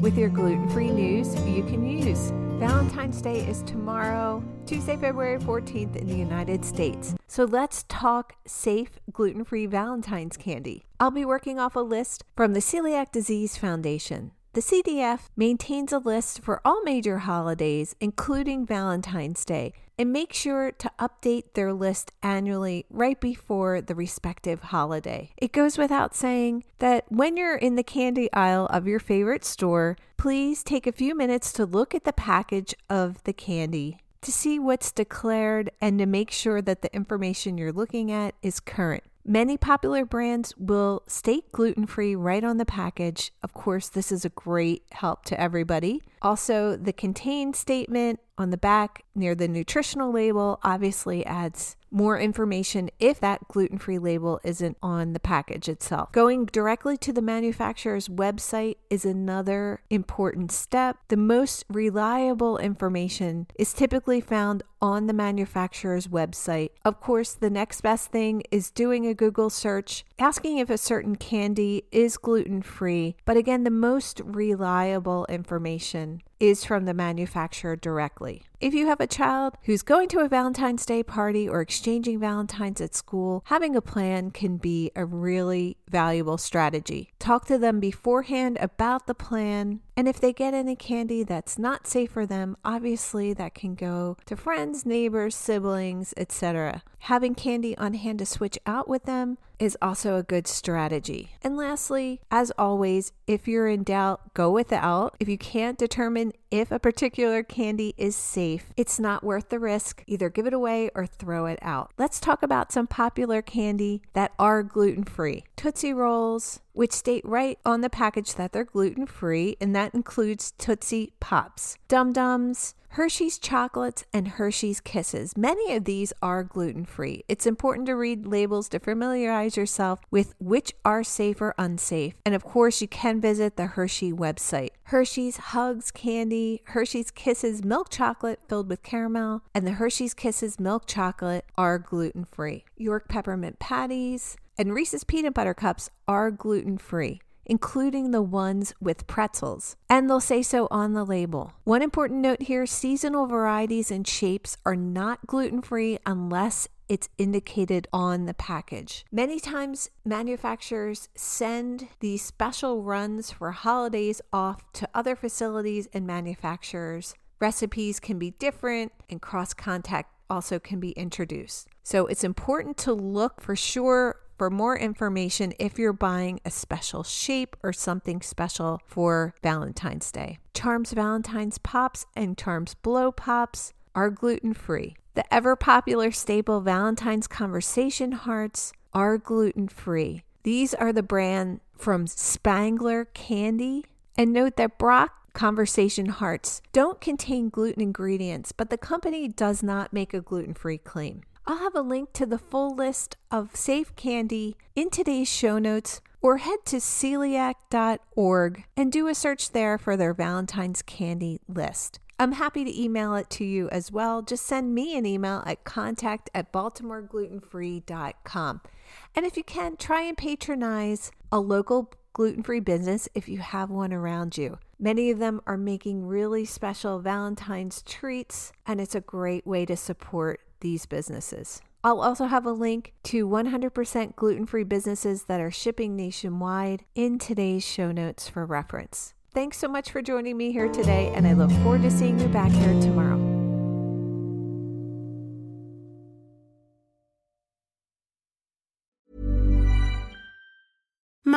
with your gluten free news you can use. Valentine's Day is tomorrow, Tuesday, February 14th in the United States. So let's talk safe gluten free Valentine's candy. I'll be working off a list from the Celiac Disease Foundation. The CDF maintains a list for all major holidays, including Valentine's Day, and make sure to update their list annually right before the respective holiday. It goes without saying that when you're in the candy aisle of your favorite store, please take a few minutes to look at the package of the candy to see what's declared and to make sure that the information you're looking at is current. Many popular brands will state gluten free right on the package. Of course, this is a great help to everybody. Also, the contain statement on the back near the nutritional label obviously adds more information if that gluten free label isn't on the package itself. Going directly to the manufacturer's website is another important step. The most reliable information is typically found on the manufacturer's website. Of course, the next best thing is doing a Google search, asking if a certain candy is gluten free. But again, the most reliable information is from the manufacturer directly. If you have a child who's going to a Valentine's Day party or exchanging Valentines at school, having a plan can be a really valuable strategy. Talk to them beforehand about the plan, and if they get any candy that's not safe for them, obviously that can go to friends, neighbors, siblings, etc. Having candy on hand to switch out with them is also a good strategy. And lastly, as always, if you're in doubt, go without. If you can't determine an if a particular candy is safe, it's not worth the risk. Either give it away or throw it out. Let's talk about some popular candy that are gluten free Tootsie Rolls, which state right on the package that they're gluten free, and that includes Tootsie Pops, Dum Dums, Hershey's chocolates, and Hershey's Kisses. Many of these are gluten free. It's important to read labels to familiarize yourself with which are safe or unsafe. And of course, you can visit the Hershey website. Hershey's Hugs Candy, Hershey's Kisses Milk Chocolate filled with caramel, and the Hershey's Kisses Milk Chocolate are gluten free. York Peppermint Patties and Reese's Peanut Butter Cups are gluten free including the ones with pretzels. And they'll say so on the label. One important note here seasonal varieties and shapes are not gluten free unless it's indicated on the package. Many times, manufacturers send these special runs for holidays off to other facilities and manufacturers. Recipes can be different, and cross contact also can be introduced. So it's important to look for sure for more information if you're buying a special shape or something special for Valentine's Day. Charms Valentine's Pops and Charms Blow Pops are gluten free. The ever popular staple Valentine's Conversation Hearts are gluten free. These are the brand from Spangler Candy. And note that Brach's Conversation Hearts don't contain gluten ingredients, but the company does not make a gluten free claim. I'll have a link to the full list of safe candy in today's show notes, or head to celiac.org and do a search there for their Valentine's candy list. I'm happy to email it to you as well. Just send me an email at contact at baltimoreglutenfree.com. And if you can, try and patronize a local gluten free business if you have one around you. Many of them are making really special Valentine's treats, and it's a great way to support these businesses. I'll also have a link to 100% gluten free businesses that are shipping nationwide in today's show notes for reference. Thanks so much for joining me here today, and I look forward to seeing you back here tomorrow.